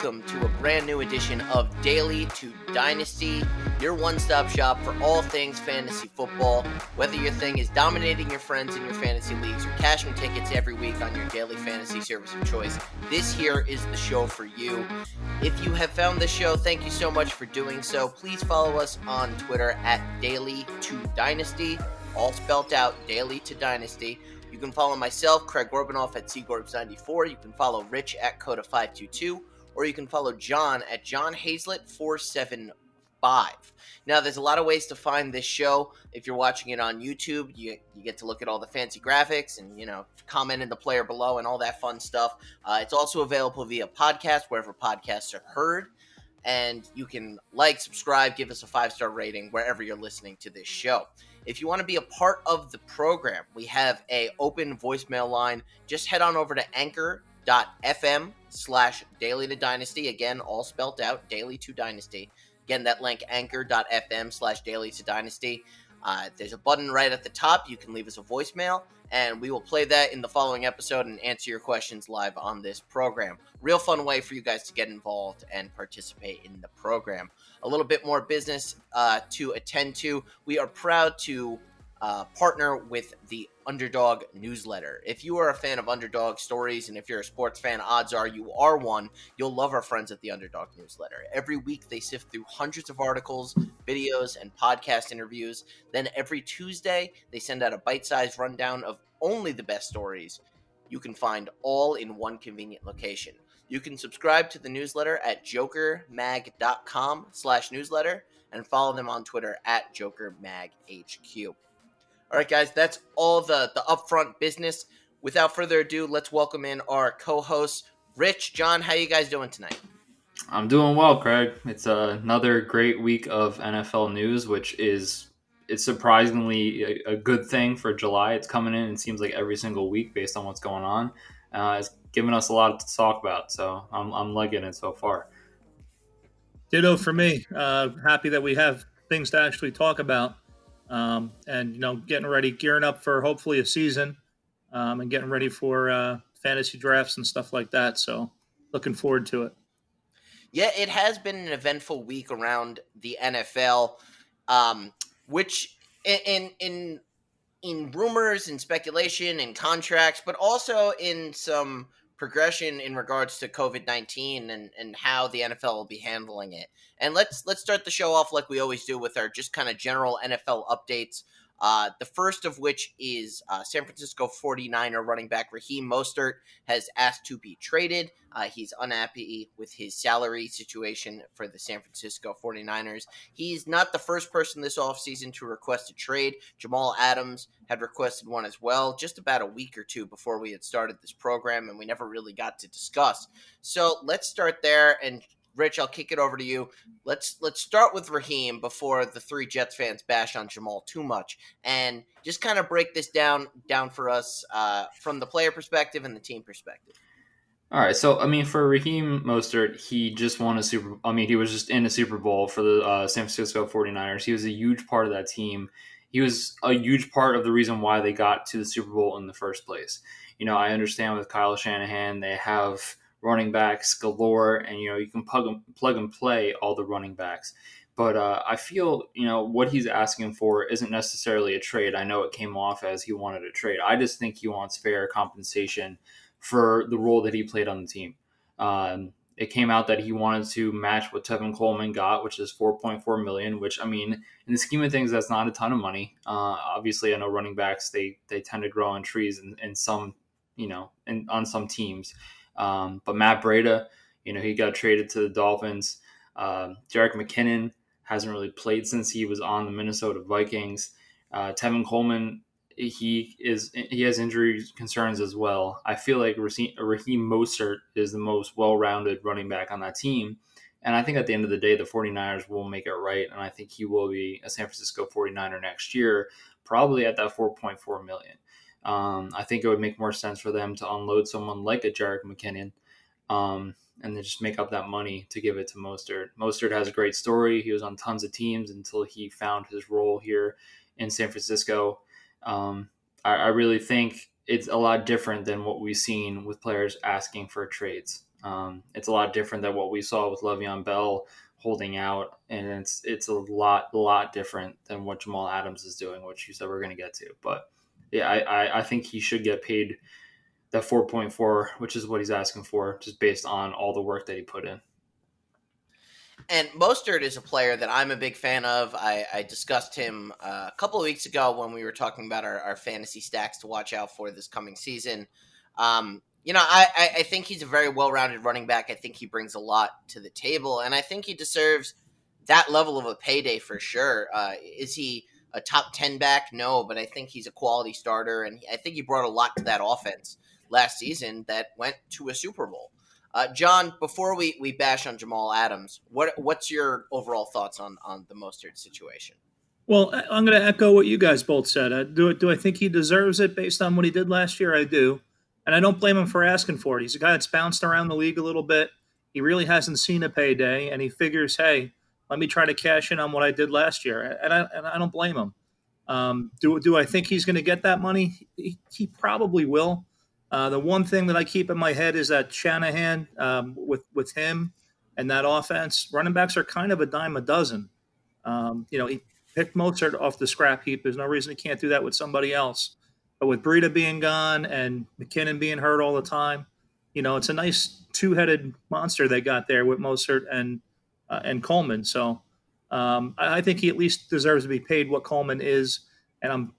welcome to a brand new edition of Daily to Dynasty, your one stop shop for all things fantasy football. Whether your thing is dominating your friends in your fantasy leagues or cashing tickets every week on your daily fantasy service of choice, this here is the show for you. If you have found this show, thank you so much for doing so. Please follow us on Twitter at Daily to Dynasty, all spelled out Daily to Dynasty. You can follow myself, Craig Gorbanoff at Seagorbs94. You can follow Rich at Coda522, or you can follow John at John Hazlett475. Now, there's a lot of ways to find this show. If you're watching it on YouTube, you, you get to look at all the fancy graphics and, you know, comment in the player below and all that fun stuff. Uh, it's also available via podcast, wherever podcasts are heard. And you can like, subscribe, give us a five star rating wherever you're listening to this show. If you want to be a part of the program, we have a open voicemail line. Just head on over to anchor.fm slash daily to dynasty. Again, all spelled out, daily to dynasty. Again, that link, anchor.fm slash daily to dynasty. Uh, there's a button right at the top. You can leave us a voicemail, and we will play that in the following episode and answer your questions live on this program. Real fun way for you guys to get involved and participate in the program a little bit more business uh, to attend to. We are proud to uh, partner with the Underdog newsletter. If you are a fan of Underdog stories and if you're a sports fan, odds are you are one, you'll love our friends at the Underdog newsletter. Every week they sift through hundreds of articles, videos, and podcast interviews. Then every Tuesday they send out a bite sized rundown of only the best stories you can find all in one convenient location. You can subscribe to the newsletter at jokermag.com slash newsletter and follow them on Twitter at jokermaghq. All right, guys, that's all the, the upfront business. Without further ado, let's welcome in our co-hosts, Rich, John. How you guys doing tonight? I'm doing well, Craig. It's another great week of NFL news, which is it's surprisingly a, a, good thing for July. It's coming in. It seems like every single week based on what's going on. Uh, it's given us a lot to talk about. So I'm, I'm liking it so far. Ditto for me. Uh, happy that we have things to actually talk about, um, and you know, getting ready, gearing up for hopefully a season, um, and getting ready for uh, fantasy drafts and stuff like that. So looking forward to it. Yeah, it has been an eventful week around the NFL, um, which in in in rumors and speculation and contracts, but also in some progression in regards to COVID nineteen and and how the NFL will be handling it. And let's let's start the show off like we always do with our just kind of general NFL updates. Uh, the first of which is uh, San Francisco 49er running back Raheem Mostert has asked to be traded. Uh, he's unhappy with his salary situation for the San Francisco 49ers. He's not the first person this offseason to request a trade. Jamal Adams had requested one as well just about a week or two before we had started this program, and we never really got to discuss. So let's start there and Rich, I'll kick it over to you. Let's let's start with Raheem before the three Jets fans bash on Jamal too much, and just kind of break this down down for us uh, from the player perspective and the team perspective. All right, so I mean, for Raheem Mostert, he just won a Super. I mean, he was just in a Super Bowl for the uh, San Francisco 49ers. He was a huge part of that team. He was a huge part of the reason why they got to the Super Bowl in the first place. You know, I understand with Kyle Shanahan, they have running backs galore, and you know you can plug and, plug and play all the running backs. But uh, I feel you know what he's asking for isn't necessarily a trade. I know it came off as he wanted a trade. I just think he wants fair compensation for the role that he played on the team. Um, it came out that he wanted to match what Tevin Coleman got, which is 4.4 million. Which I mean, in the scheme of things, that's not a ton of money. Uh, obviously, I know running backs they they tend to grow on trees in some you know in, on some teams. Um, but Matt Breida, you know, he got traded to the Dolphins. Uh, McKinnon hasn't really played since he was on the Minnesota Vikings. Uh, Tevin Coleman, he is he has injury concerns as well. I feel like Raheem, Mostert is the most well-rounded running back on that team. And I think at the end of the day, the 49ers will make it right. And I think he will be a San Francisco 49er next year, probably at that 4.4 million. Um, I think it would make more sense for them to unload someone like a Jerick McKinnon um, and then just make up that money to give it to Mostert. Mostert has a great story. He was on tons of teams until he found his role here in San Francisco. Um, I, I, really think it's a lot different than what we've seen with players asking for trades. Um, it's a lot different than what we saw with Le'Veon Bell holding out, and it's it's a lot lot different than what Jamal Adams is doing, which you said we're going to get to. But yeah, I, I, I think he should get paid that four point four, which is what he's asking for, just based on all the work that he put in. And Mostert is a player that I'm a big fan of. I, I discussed him uh, a couple of weeks ago when we were talking about our, our fantasy stacks to watch out for this coming season. Um, you know, I, I think he's a very well rounded running back. I think he brings a lot to the table, and I think he deserves that level of a payday for sure. Uh, is he a top 10 back? No, but I think he's a quality starter, and I think he brought a lot to that offense last season that went to a Super Bowl. Uh, John, before we, we bash on Jamal Adams, what what's your overall thoughts on, on the Mostert situation? Well, I'm going to echo what you guys both said. Do do I think he deserves it based on what he did last year? I do. And I don't blame him for asking for it. He's a guy that's bounced around the league a little bit. He really hasn't seen a payday, and he figures, hey, let me try to cash in on what I did last year. And I, and I don't blame him. Um, do, do I think he's going to get that money? He, he probably will. Uh, the one thing that I keep in my head is that Shanahan, um, with with him and that offense, running backs are kind of a dime a dozen. Um, you know, he picked Mostert off the scrap heap. There's no reason he can't do that with somebody else. But with Breida being gone and McKinnon being hurt all the time, you know, it's a nice two-headed monster they got there with Mostert and uh, and Coleman. So um, I, I, think he at least deserves to be paid what Coleman is, and I'm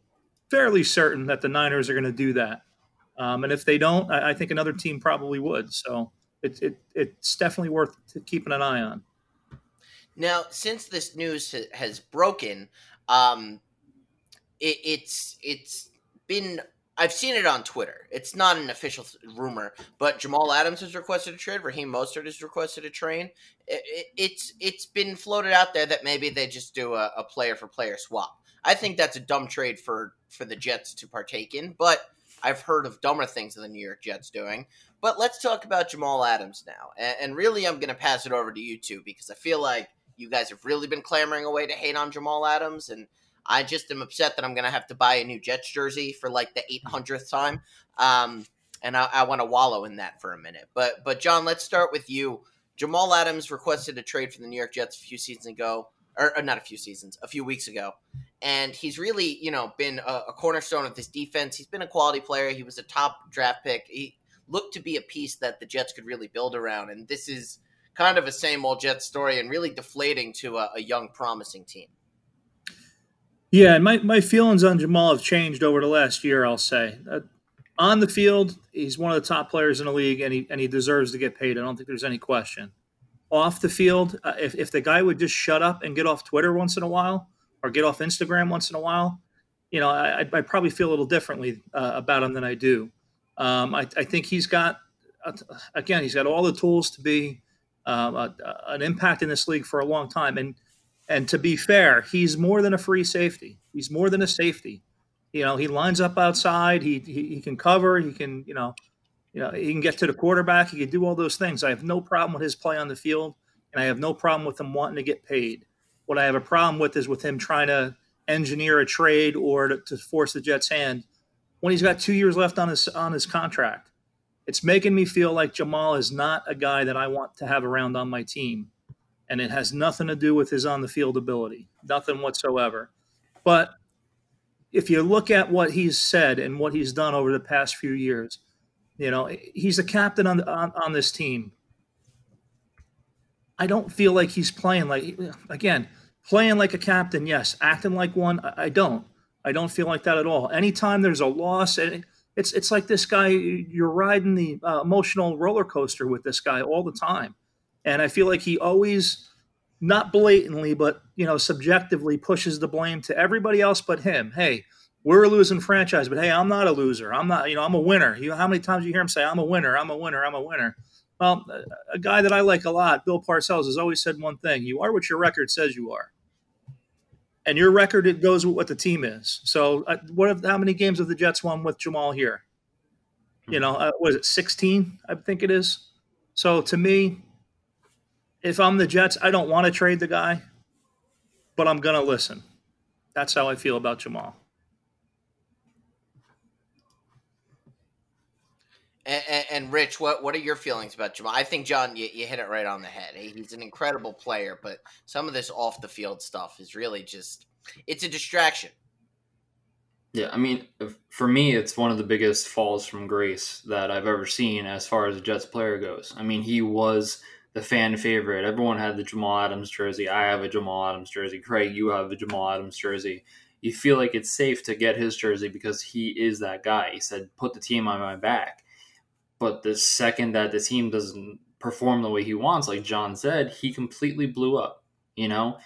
fairly certain that the Niners are going to do that. Um, and if they don't, I, I, think another team probably would. So it, it, it's definitely worth keeping an eye on. Now, since this news has broken, um, it, it's it's been I've seen it on Twitter. It's not an official rumor, but Jamal Adams has requested a trade. Raheem Mostert has requested a trade. It, it, it's it's been floated out there that maybe they just do a, a player for player swap. I think that's a dumb trade for for the Jets to partake in, but I've heard of dumber things than the New York Jets doing. But let's talk about Jamal Adams now, and, and really, I'm going to pass it over to you two because I feel like you guys have really been clamoring away to hate on Jamal Adams and I just am upset that I'm going to have to buy a new Jets jersey for like the 800th time. Um, and I, I want to wallow in that for a minute. But but John, let's start with you. Jamal Adams requested a trade from the New York Jets a few seasons ago, or, or not a few seasons, a few weeks ago, and he's really you know been a, a, cornerstone of this defense. He's been a quality player. He was a top draft pick. He looked to be a piece that the Jets could really build around, and this is kind of a same old Jets story and really deflating to a, a young, promising team. Yeah, my, my feelings on Jamal have changed over the last year, I'll say. Uh, on the field, he's one of the top players in the league, and he, and he deserves to get paid. I don't think there's any question. Off the field, uh, if, if the guy would just shut up and get off Twitter once in a while or get off Instagram once in a while, you know, I, I probably feel a little differently uh, about him than I do. Um, I, I, think he's got, uh, again, he's got all the tools to be um, a, an impact in this league for a long time. And – and to be fair, he's more than a free safety. He's more than a safety. You know, he lines up outside. He he, he can cover. He can you know, you know he can get to the quarterback. He can do all those things. I have no problem with his play on the field, and I have no problem with him wanting to get paid. What I have a problem with is with him trying to engineer a trade or to, to force the Jets' hand when he's got two years left on his on his contract. It's making me feel like Jamal is not a guy that I want to have around on my team and it has nothing to do with his on the field ability, nothing whatsoever. But if you look at what he's said and what he's done over the past few years, you know, he's a captain on, on, on this team. I don't feel like he's playing like, again, playing like a captain, yes. Acting like one, I don't. I don't feel like that at all. Anytime there's a loss, it's it's like this guy. You're riding the uh, emotional roller coaster with this guy all the time. And I feel like he always, not blatantly, but you know, subjectively pushes the blame to everybody else but him. Hey, we're a losing franchise, but hey, I'm not a loser. I'm not, you know, I'm a winner. You know, how many times you hear him say, I'm a winner, I'm a winner, I'm a winner? Well, a guy that I like a lot, Bill Parcells, has always said one thing you are what your record says you are. And your record, it goes with what the team is. So, uh, what? Have, how many games have the Jets won with Jamal here? You know, uh, was it 16? I think it is. So, to me, if I'm the Jets, I don't want to trade the guy, but I'm going to listen. That's how I feel about Jamal. And, and, and Rich, what what are your feelings about Jamal? I think John, you, you hit it right on the head. He's an incredible player, but some of this off the field stuff is really just it's a distraction. Yeah, I mean, for me, it's one of the biggest falls from grace that I've ever seen as far as a Jets player goes. I mean, he was the fan favorite. Everyone had the Jamal Adams jersey. I have a Jamal Adams jersey. Craig, you have a Jamal Adams jersey. You feel like it's safe to get his jersey because he is that guy. He said, "Put the team on my back." But the second that the team doesn't perform the way he wants, like John said, he completely blew up. You know,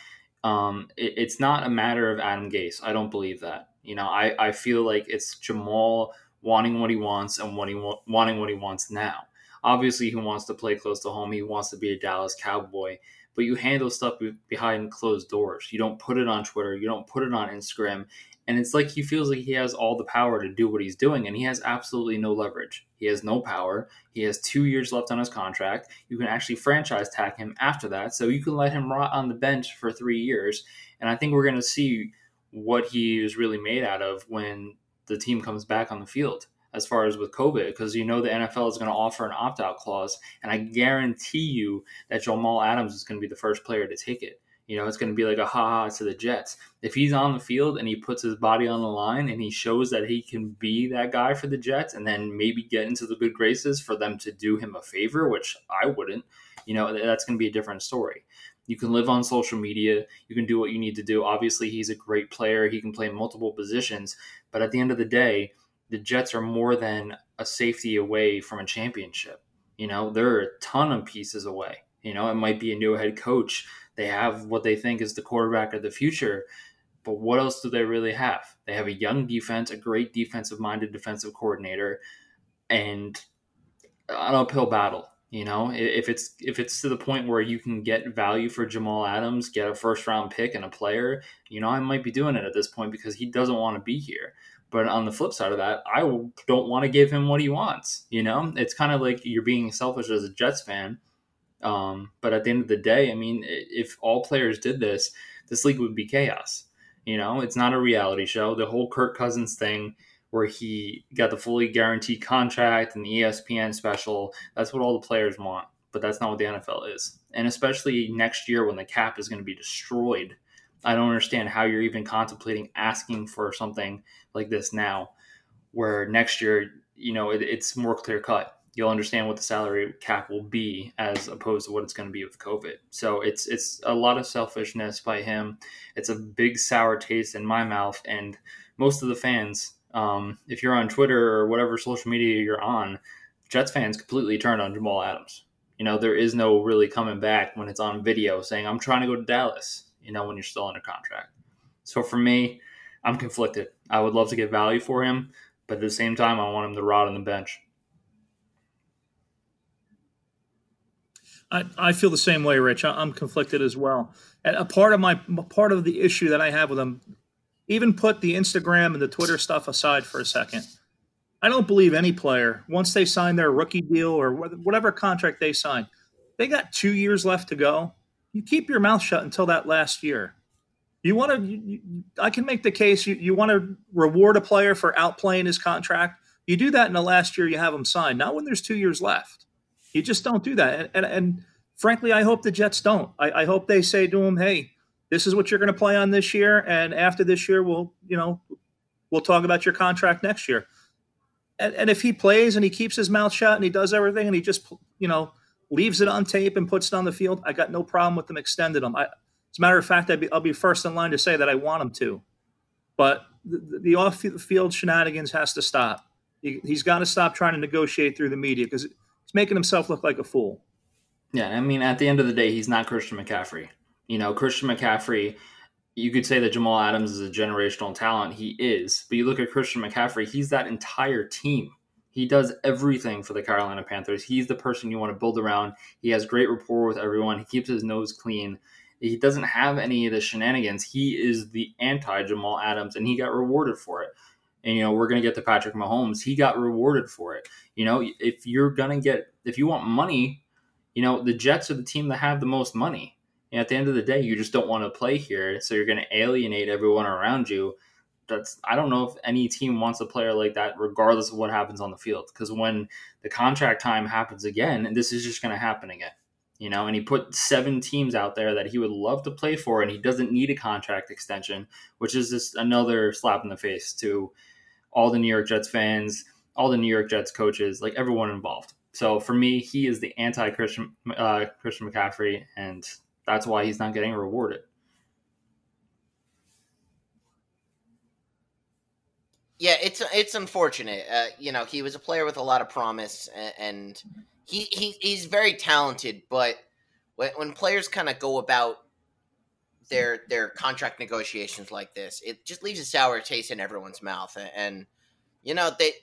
um, it, it's not a matter of Adam Gase. I don't believe that. You know, I, I feel like it's Jamal wanting what he wants and wanting, wanting what he wants now. Obviously, he wants to play close to home. He wants to be a Dallas Cowboy, but you handle stuff behind closed doors. You don't put it on Twitter. You don't put it on Instagram. And it's like he feels like he has all the power to do what he's doing, and he has absolutely no leverage. He has no power. He has two years left on his contract. You can actually franchise tag him after that, so you can let him rot on the bench for three years. And I think we're going to see what he is really made out of when the team comes back on the field as far as with COVID, because you know the NFL is going to offer an opt out clause. And I guarantee you that Jamal Adams is going to be the first player to take it. You know, it's going to be like a ha ha to the Jets. If he's on the field and he puts his body on the line and he shows that he can be that guy for the Jets and then maybe get into the good graces for them to do him a favor, which I wouldn't, you know, that's going to be a different story. You can live on social media. You can do what you need to do. Obviously, he's a great player. He can play multiple positions. But at the end of the day, the Jets are more than a safety away from a championship. You know, they're a ton of pieces away. You know, it might be a new head coach. They have what they think is the quarterback of the future. But what else do they really have? They have a young defense, a great defensive minded defensive coordinator, and an uphill battle. You know, if it's if it's to the point where you can get value for Jamal Adams, get a first round pick and a player, you know, I might be doing it at this point because he doesn't want to be here. But on the flip side of that, I don't want to give him what he wants. You know, it's kind of like you're being selfish as a Jets fan. Um, but at the end of the day, I mean, if all players did this, this league would be chaos. You know, it's not a reality show. The whole Kirk Cousins thing where he got the fully guaranteed contract and the ESPN special. That's what all the players want, but that's not what the NFL is. And especially next year when the cap is going to be destroyed, I don't understand how you're even contemplating asking for something like this now, where next year, you know, it, it's more clear cut. You'll understand what the salary cap will be as opposed to what it's going to be with COVID. So it's it's a lot of selfishness by him. It's a big sour taste in my mouth, and most of the fans um, if you're on Twitter or whatever social media you're on, Jets fans completely turned on Jamal Adams. You know, there is no really coming back when it's on video saying, I'm trying to go to Dallas, you know, when you're still under contract. So for me, I'm conflicted. I would love to get value for him, but at the same time, I want him to rot on the bench. I, I feel the same way, Rich. I'm conflicted as well. And a part of my part of the issue that I have with him even put the Instagram and the Twitter stuff aside for a second. I don't believe any player, once they sign their rookie deal or whatever contract they sign, they got two years left to go. You keep your mouth shut until that last year. You want to, I can make the case you, you want to reward a player for outplaying his contract. You do that in the last year you have him signed, not when there's two years left. You just don't do that. And, and, and frankly, I hope the Jets don't. I, I hope they say to him, hey, this is what you're going to play on this year, and after this year, we'll you know we'll talk about your contract next year. And, and if he plays and he keeps his mouth shut and he does everything and he just you know leaves it on tape and puts it on the field, I got no problem with them extending them. I, as a matter of fact, I'd be, I'll be first in line to say that I want him to. But the, the off-field shenanigans has to stop. He, he's got to stop trying to negotiate through the media because he's making himself look like a fool. Yeah, I mean, at the end of the day, he's not Christian McCaffrey. You know, Christian McCaffrey, you could say that Jamal Adams is a generational talent. He is. But you look at Christian McCaffrey, he's that entire team. He does everything for the Carolina Panthers. He's the person you want to build around. He has great rapport with everyone. He keeps his nose clean. He doesn't have any of the shenanigans. He is the anti Jamal Adams, and he got rewarded for it. And, you know, we're going to get to Patrick Mahomes. He got rewarded for it. You know, if you're going to get, if you want money, you know, the Jets are the team that have the most money And at the end of the day, you just don't want to play here. So you're going to alienate everyone around you. That's I don't know if any team wants a player like that, regardless of what happens on the field. Because when the contract time happens again, and this is just going to happen again, you know. And he put seven teams out there that he would love to play for, and he doesn't need a contract extension, which is just another slap in the face to all the New York Jets fans, all the New York Jets coaches, like everyone involved. So for me, he is the anti Christian uh, Christian McCaffrey, and that's why he's not getting rewarded. Yeah, it's it's unfortunate. Uh, you know, he was a player with a lot of promise, and, he, he he's very talented. But when, when players kind of go about their their contract negotiations like this, it just leaves a sour taste in everyone's mouth. And, and you know, they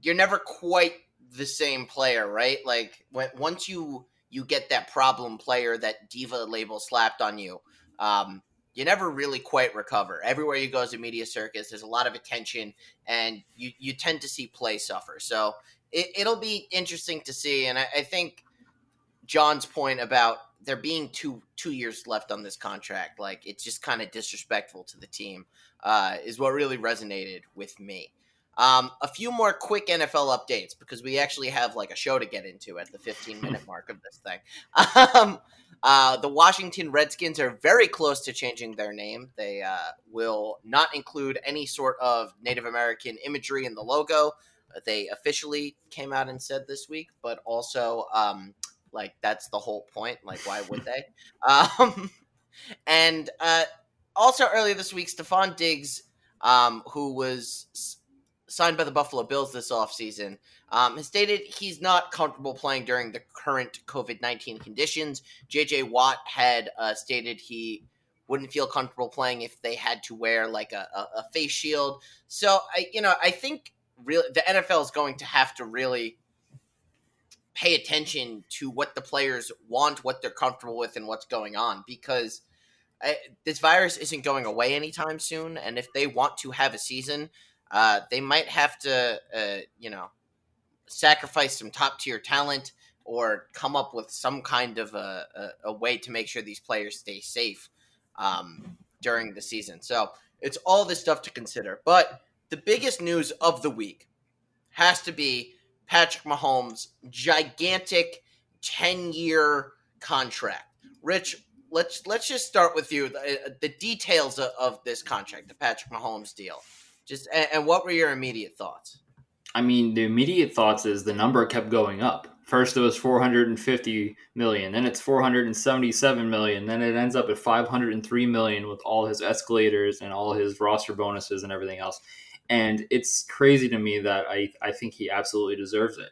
you're never quite the same player, right? Like when once you you get that problem player, that diva label slapped on you. Um, you never really quite recover. Everywhere you go as a media circus, there's a lot of attention, and you you tend to see play suffer. So it, will be interesting to see. And I, I, think John's point about there being two two years left on this contract, like it's just kind of disrespectful to the team, uh, is what really resonated with me. Um, a few more quick NFL updates because we actually have like a show to get into at the 15 minute mark of this thing. Um, uh, the Washington Redskins are very close to changing their name. They uh, will not include any sort of Native American imagery in the logo. They officially came out and said this week, but also, um, like, that's the whole point. Like, why would they? Um, and uh, also, earlier this week, Stefon Diggs, um, who was signed by the Buffalo Bills this offseason, um, has stated he's not comfortable playing during the current COVID 19 conditions. JJ Watt had uh, stated he wouldn't feel comfortable playing if they had to wear like a, a, a face shield. So, I, you know, I think really the NFL is going to have to really pay attention to what the players want, what they're comfortable with, and what's going on because I, this virus isn't going away anytime soon. And if they want to have a season, uh, they might have to, uh, you know, sacrifice some top tier talent or come up with some kind of a, a, a way to make sure these players stay safe um, during the season. So it's all this stuff to consider. But the biggest news of the week has to be Patrick Mahomes' gigantic 10 year contract. Rich, let's let's just start with you. The, the details of, of, this contract, the Patrick Mahomes deal. Just and, and what were your immediate thoughts? I mean, the immediate thoughts is the number kept going up. First it was 450 million, then it's 477 million, then it ends up at 503 million with all his escalators and all his roster bonuses and everything else. And it's crazy to me that I, I think he absolutely deserves it.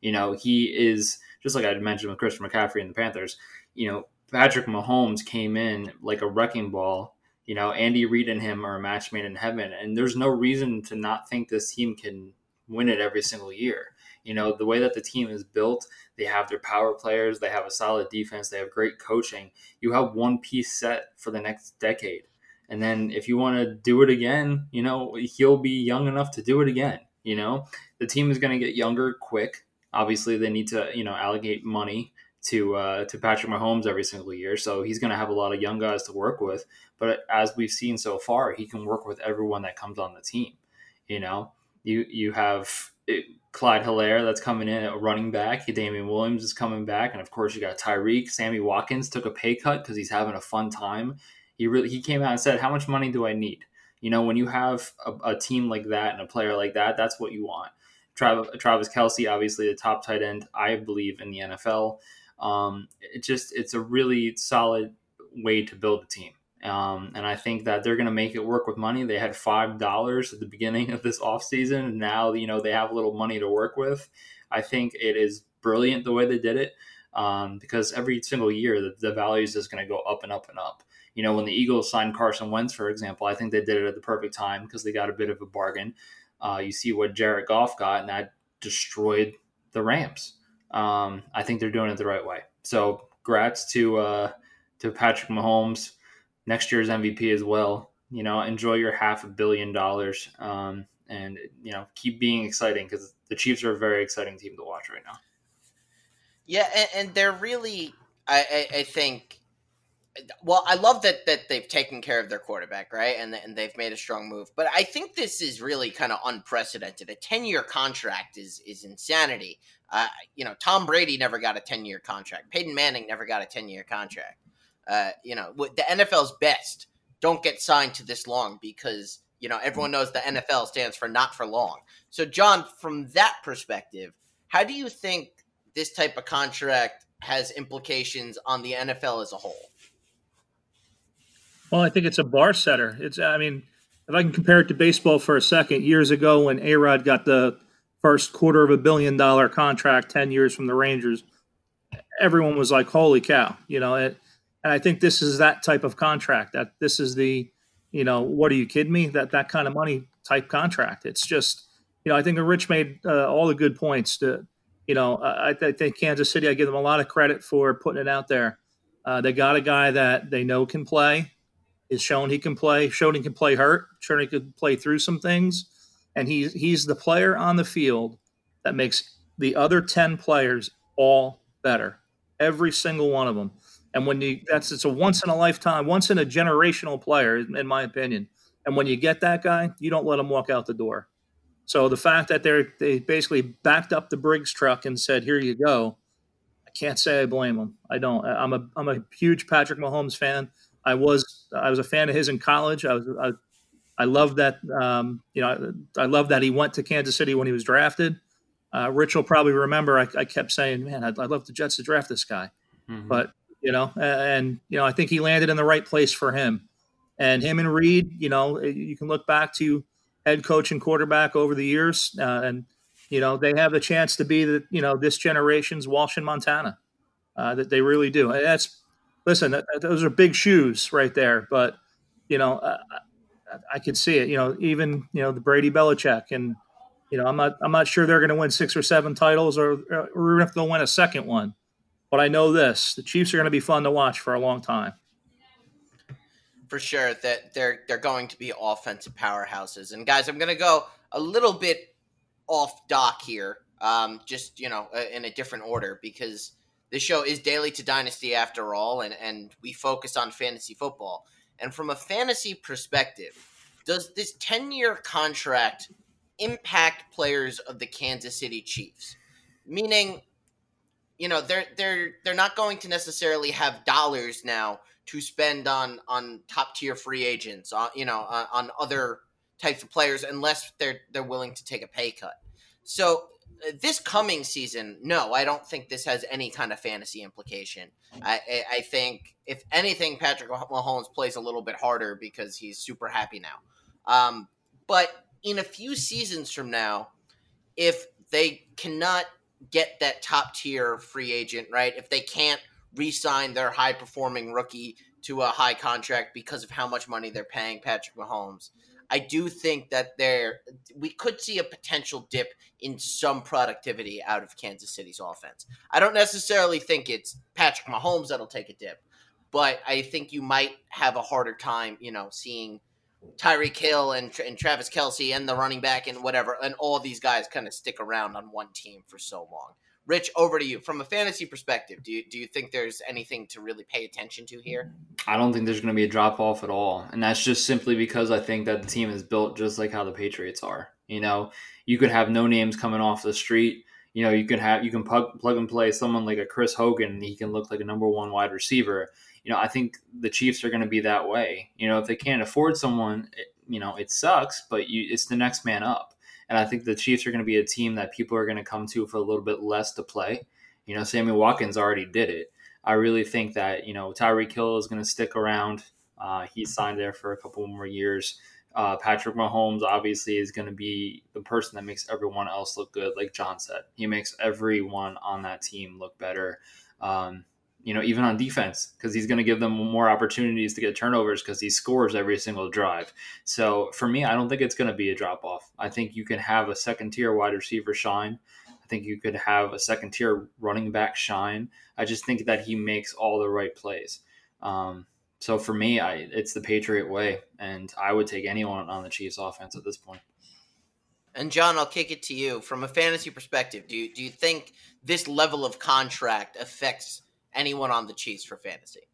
You know, he is just like I mentioned with Christian McCaffrey and the Panthers, you know, Patrick Mahomes came in like a wrecking ball you know, Andy Reid and him are a match made in heaven. And there's no reason to not think this team can win it every single year. You know, the way that the team is built, they have their power players, they have a solid defense, they have great coaching. You have one piece set for the next decade. And then if you want to do it again, you know, he'll be young enough to do it again. You know, the team is going to get younger quick. Obviously, they need to, you know, allocate money to uh, to Patrick Mahomes every single year, so he's going to have a lot of young guys to work with. But as we've seen so far, he can work with everyone that comes on the team. You know, you you have Clyde Helaire that's coming in at running back. Damien Williams is coming back, and of course you got Tyreek. Sammy Watkins took a pay cut because he's having a fun time. He really he came out and said, "How much money do I need?" You know, when you have a, a team like that and a player like that, that's what you want. Travis, Kelce, obviously the top tight end, I believe in the NFL. Um, it just it's a really solid way to build a team. Um, and I think that they're going to make it work with money. They had five dollars at the beginning of this offseason. And now, you know, they have a little money to work with. I think it is brilliant the way they did it um, because every single year the, the value is going to go up and up and up. You know, when the Eagles signed Carson Wentz, for example, I think they did it at the perfect time because they got a bit of a bargain. Uh, you see what Jared Goff got, and that destroyed the Rams. Um, I think they're doing it the right way. So, grats to uh, to Patrick Mahomes next year's MVP as well. You know, enjoy your half a billion dollars, um, and you know, keep being exciting because the Chiefs are a very exciting team to watch right now. Yeah, and, and they're really, I, I, I think, well, I love that that they've taken care of their quarterback, right? And and they've made a strong move. But I think this is really kind of unprecedented. A ten year contract is is insanity. You know, Tom Brady never got a ten year contract. Peyton Manning never got a ten year contract. Uh, you know, the NFL's best don't get signed to this long because you know everyone knows the NFL stands for not for long. So, John, from that perspective, how do you think this type of contract has implications on the NFL as a whole? Well, I think it's a bar setter. It's, I mean, if I can compare it to baseball for a second, years ago when A Rod got the first quarter of a billion dollar contract, 10 years from the Rangers, everyone was like, holy cow, you know, it, and I think this is that type of contract that this is the, you know, what are you kidding me? That, that kind of money type contract. It's just, you know, I think Rich made uh, all the good points to, you know, I, I think Kansas City, I give them a lot of credit for putting it out there. Uh, they got a guy that they know can play is shown he can play, shown he can play hurt, shown he could play through some things, and he's he's the player on the field that makes the other ten players all better, every single one of them. And when you that's it's a once in a lifetime, once in a generational player, in my opinion. And when you get that guy, you don't let him walk out the door. So the fact that they're they basically backed up the Brinks truck and said, "Here you go," I can't say I blame them. I don't. I'm a I'm a huge Patrick Mahomes fan. I was I was a fan of his in college. I was I, I love that um, you know I, I love that he went to Kansas City when he was drafted. Uh, Rich will probably remember I, I kept saying, "Man, I'd, I'd, love the Jets to draft this guy," mm-hmm. but you know, and you know I think he landed in the right place for him. And him and Reid, you know, you can look back to head coach and quarterback over the years, uh, and you know they have the chance to be the you know this generation's Walsh and Montana. Uh, that they really do. And that's listen, those are big shoes right there. But you know, uh, I could see it. You know, even you know the Brady Belichick, and you know, I'm not I'm not sure they're going to win six or seven titles, or or even if they'll win a second one. But I know this: the Chiefs are going to be fun to watch for a long time. For sure, that they're they're going to be offensive powerhouses. And guys, I'm going to go a little bit off dock here, um, just you know, uh, in a different order because this show is daily to dynasty after all, and, and we focus on fantasy football. And from a fantasy perspective, does this 10 year contract impact players of the Kansas City Chiefs? Meaning, you know, they're they're they're not going to necessarily have dollars now to spend on on top tier free agents, on you know, on, on other types of players unless they're they're willing to take a pay cut. So this coming season, no, I don't think this has any kind of fantasy implication. I, I think, if anything, Patrick Mahomes plays a little bit harder because he's super happy now. Um, but in a few seasons from now, if they cannot get that top tier free agent, right? If they can't re sign their high performing rookie to a high contract because of how much money they're paying Patrick Mahomes, I do think that there we could see a potential dip in some productivity out of Kansas City's offense. I don't necessarily think it's Patrick Mahomes that'll take a dip, but I think you might have a harder time, you know, seeing Tyreek Hill and, and Travis Kelce and the running back and whatever, and all these guys kind of stick around on one team for so long. Rich, over to you. From a fantasy perspective, do you, do you think there's anything to really pay attention to here? I don't think there's going to be a drop off at all. And that's just simply because I think that the team is built just like how the Patriots are. You know, you could have no names coming off the street. You know, you can have you can plug, plug and play someone like a Chris Hogan, and he can look like a number one wide receiver. You know, I think the Chiefs are going to be that way. You know, if they can't afford someone, it, you know, it sucks, but you, it's the next man up. And I think the Chiefs are going to be a team that people are going to come to for a little bit less to play. You know, Sammy Watkins already did it. I really think that, you know, Tyreek Hill is going to stick around. Uh, he signed there for a couple more years. Uh, Patrick Mahomes obviously is going to be the person that makes everyone else look good, like John said. He makes everyone on that team look better. Um, you know, even on defense, because he's going to give them more opportunities to get turnovers because he scores every single drive. So for me, I don't think it's going to be a drop off. I think you can have a second tier wide receiver shine. I think you could have a second tier running back shine. I just think that he makes all the right plays. Um, so for me, I, it's the Patriot way, and I would take anyone on the Chiefs offense at this point. And John, I'll kick it to you from a fantasy perspective. Do you do you think this level of contract affects anyone on the Chiefs for fantasy?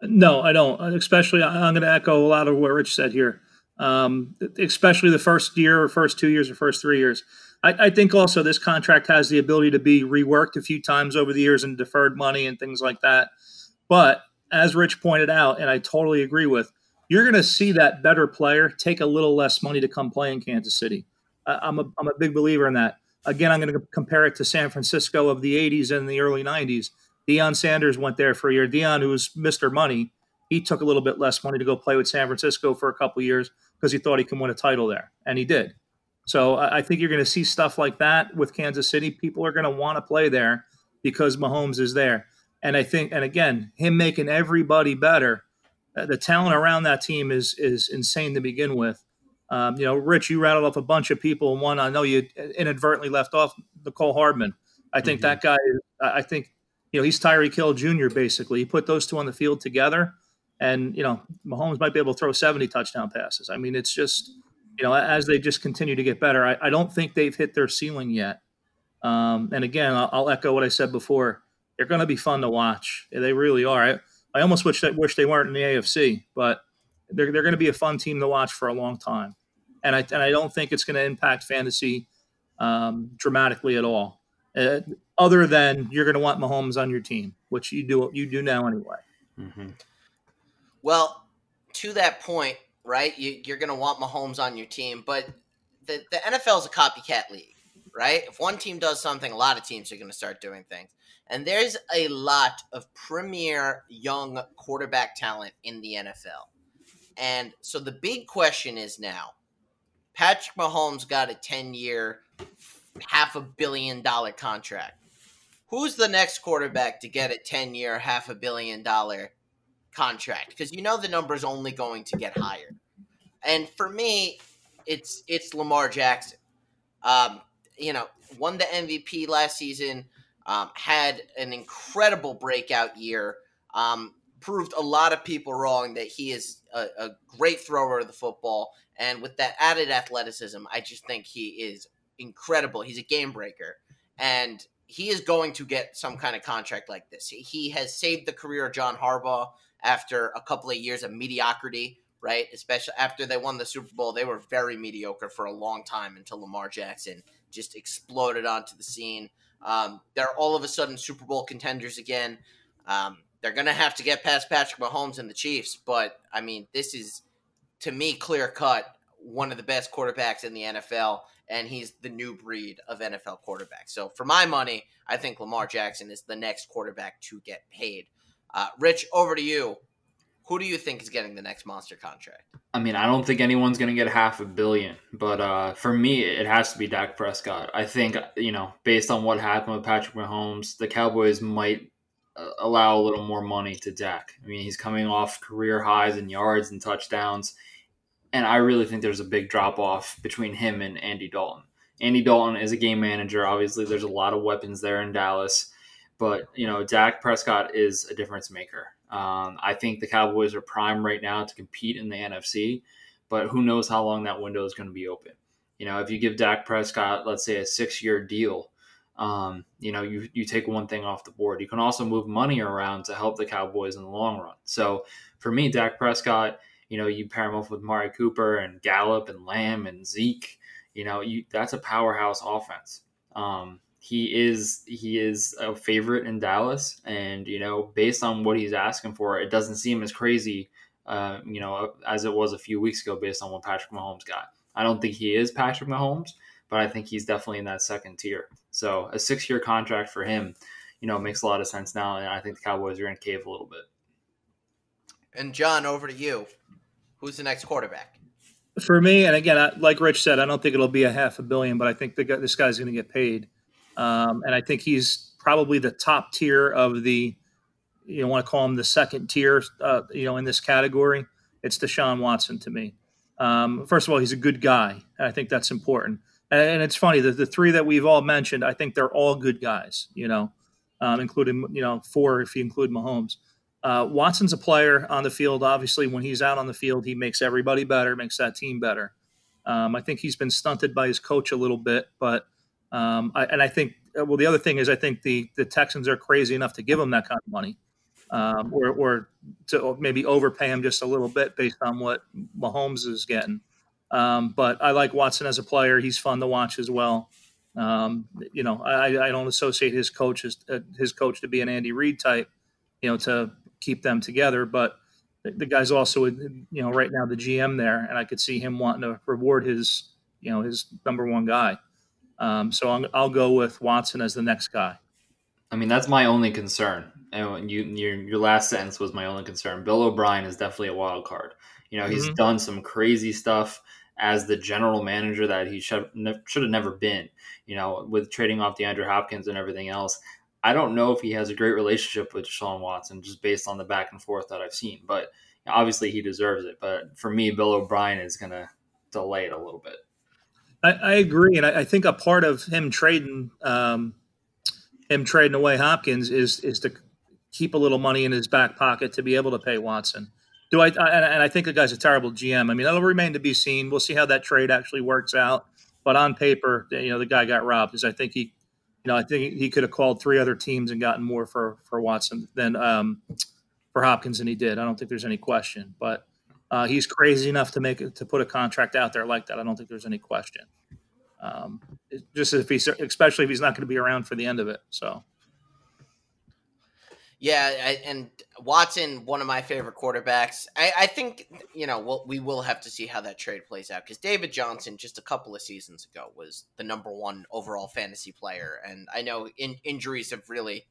No, I don't. Especially, I'm going to echo a lot of what Rich said here. Um, especially the first year, or first two years, or first three years. I, I, think also this contract has the ability to be reworked a few times over the years and deferred money and things like that. But as Rich pointed out, and I totally agree with, you're going to see that better player take a little less money to come play in Kansas City. I'm a, I'm a big believer in that. Again, I'm going to compare it to San Francisco of the 80s and the early 90s. Deion Sanders went there for a year. Deion, who was Mr. Money, he took a little bit less money to go play with San Francisco for a couple years because he thought he could win a title there, and he did. So I think you're going to see stuff like that with Kansas City. People are going to want to play there because Mahomes is there. And I think, and again, him making everybody better. Uh, the talent around that team is is insane to begin with. Um, you know, Rich, you rattled off a bunch of people, one I know you inadvertently left off, Mecole Hardman. I think mm-hmm. that guy. I think you know he's Tyreek Hill Jr. Basically, he put those two on the field together, and you know Mahomes might be able to throw seventy touchdown passes. I mean, it's just you know as they just continue to get better. I, I don't think they've hit their ceiling yet. Um, and again, I'll, I'll echo what I said before they're going to be fun to watch. They really are. I, I almost wish that wish they weren't in the AFC, but they're they're going to be a fun team to watch for a long time. And I and I don't think it's going to impact fantasy um, dramatically at all. Uh, other than you're going to want Mahomes on your team, which you do you do now anyway. Mm-hmm. Well, to that point, right? You, you're going to want Mahomes on your team, but the the NFL is a copycat league, right? If one team does something, a lot of teams are going to start doing things. And there's a lot of premier young quarterback talent in the NFL. And so the big question is now Patrick Mahomes got a 10 year, half a billion dollar contract. Who's the next quarterback to get a 10 year, half a billion dollar contract? Because you know the number is only going to get higher. And for me, it's it's Lamar Jackson. Um, you know, won the MVP last season um, had an incredible breakout year. Um, proved a lot of people wrong that he is a, a, great thrower of the football. And with that added athleticism, I just think he is incredible. He's a game breaker. And he is going to get some kind of contract like this. He has saved the career of John Harbaugh after a couple of years of mediocrity, right? Especially after they won the Super Bowl, they were very mediocre for a long time until Lamar Jackson just exploded onto the scene. Um, they're all of a sudden Super Bowl contenders again. Um, they're going to have to get past Patrick Mahomes and the Chiefs, but I mean, this is to me clear cut one of the best quarterbacks in the NFL, and he's the new breed of NFL quarterbacks. So for my money, I think Lamar Jackson is the next quarterback to get paid. Uh, Rich, over to you. Who do you think is getting the next monster contract? I mean, I don't think anyone's going to get half a billion, but uh, for me, it has to be Dak Prescott. I think, you know, based on what happened with Patrick Mahomes, the Cowboys might uh, allow a little more money to Dak. I mean, he's coming off career highs in yards and touchdowns, and I really think there's a big drop off between him and Andy Dalton. Andy Dalton is a game manager. Obviously, there's a lot of weapons there in Dallas, but, you know, Dak Prescott is a difference maker. Um, I think the Cowboys are prime right now to compete in the NFC, but who knows how long that window is going to be open. You know, if you give Dak Prescott, let's say, a six year deal, um, you know, you, you take one thing off the board. You can also move money around to help the Cowboys in the long run. So for me, Dak Prescott, you know, you pair him off with Amari Cooper and Gallup and Lamb and Zeke, you know, you that's a powerhouse offense. Um, he is he is a favorite in Dallas, and you know, based on what he's asking for, it doesn't seem as crazy, uh, you know, as it was a few weeks ago, based on what Patrick Mahomes got. I don't think he is Patrick Mahomes, but I think he's definitely in that second tier. So a six year contract for him, you know, makes a lot of sense now, and I think the Cowboys are going to cave a little bit. And John, over to you. Who's the next quarterback? For me, and again, I, like Rich said, I don't think it'll be a half a billion, but I think this guy's going to get paid. Um, and I think he's probably the top tier of the, you know, want to call him the second tier, uh, you know, in this category. It's Deshaun Watson to me. Um, first of all, he's a good guy. and I think that's important. And, and it's funny that the three that we've all mentioned, I think they're all good guys, you know, um, including, you know, four if you include Mahomes. Uh, Watson's a player on the field. Obviously, when he's out on the field, he makes everybody better, makes that team better. Um, I think he's been stunted by his coach a little bit, but – um, I, and I think, uh, well, the other thing is, I think the the Texans are crazy enough to give him that kind of money. um, or, or to maybe overpay him just a little bit based on what Mahomes is getting. Um, but I like Watson as a player. He's fun to watch as well. Um, you know, I, I, don't associate his coach as, uh, his coach to be an Andy Reid type, you know, to keep them together. But the, the guy's also, you know, right now the GM there, and I could see him wanting to reward his, you know, his number one guy. Um, so I'll, I'll go with Watson as the next guy. I mean, that's my only concern. And you, your your last sentence was my only concern. Bill O'Brien is definitely a wild card. You know, he's mm-hmm. done some crazy stuff as the general manager that he should should have never been. You know, with trading off DeAndre Hopkins and everything else. I don't know if he has a great relationship with Deshaun Watson, just based on the back and forth that I've seen. But obviously, he deserves it. But for me, Bill O'Brien is going to delay it a little bit. I, I agree, and I, I, think a part of him trading um, him trading away Hopkins is is to keep a little money in his back pocket to be able to pay Watson. Do I? And I think the guy's a terrible GM. I mean, that'll remain to be seen. We'll see how that trade actually works out. But on paper, you know, the guy got robbed because I think he, know, I think he could have called three other teams and gotten more for for Watson than um, for Hopkins, and he did. I don't think there's any question. But uh, he's crazy enough to make it to put a contract out there like that. I don't think there's any question. Um, just if he's, especially if he's not going to be around for the end of it. So. Yeah, I, and Watson, one of my favorite quarterbacks. I, I think you know we'll, we will have to see how that trade plays out because David Johnson, just a couple of seasons ago, was the number one overall fantasy player, and I know in, injuries have really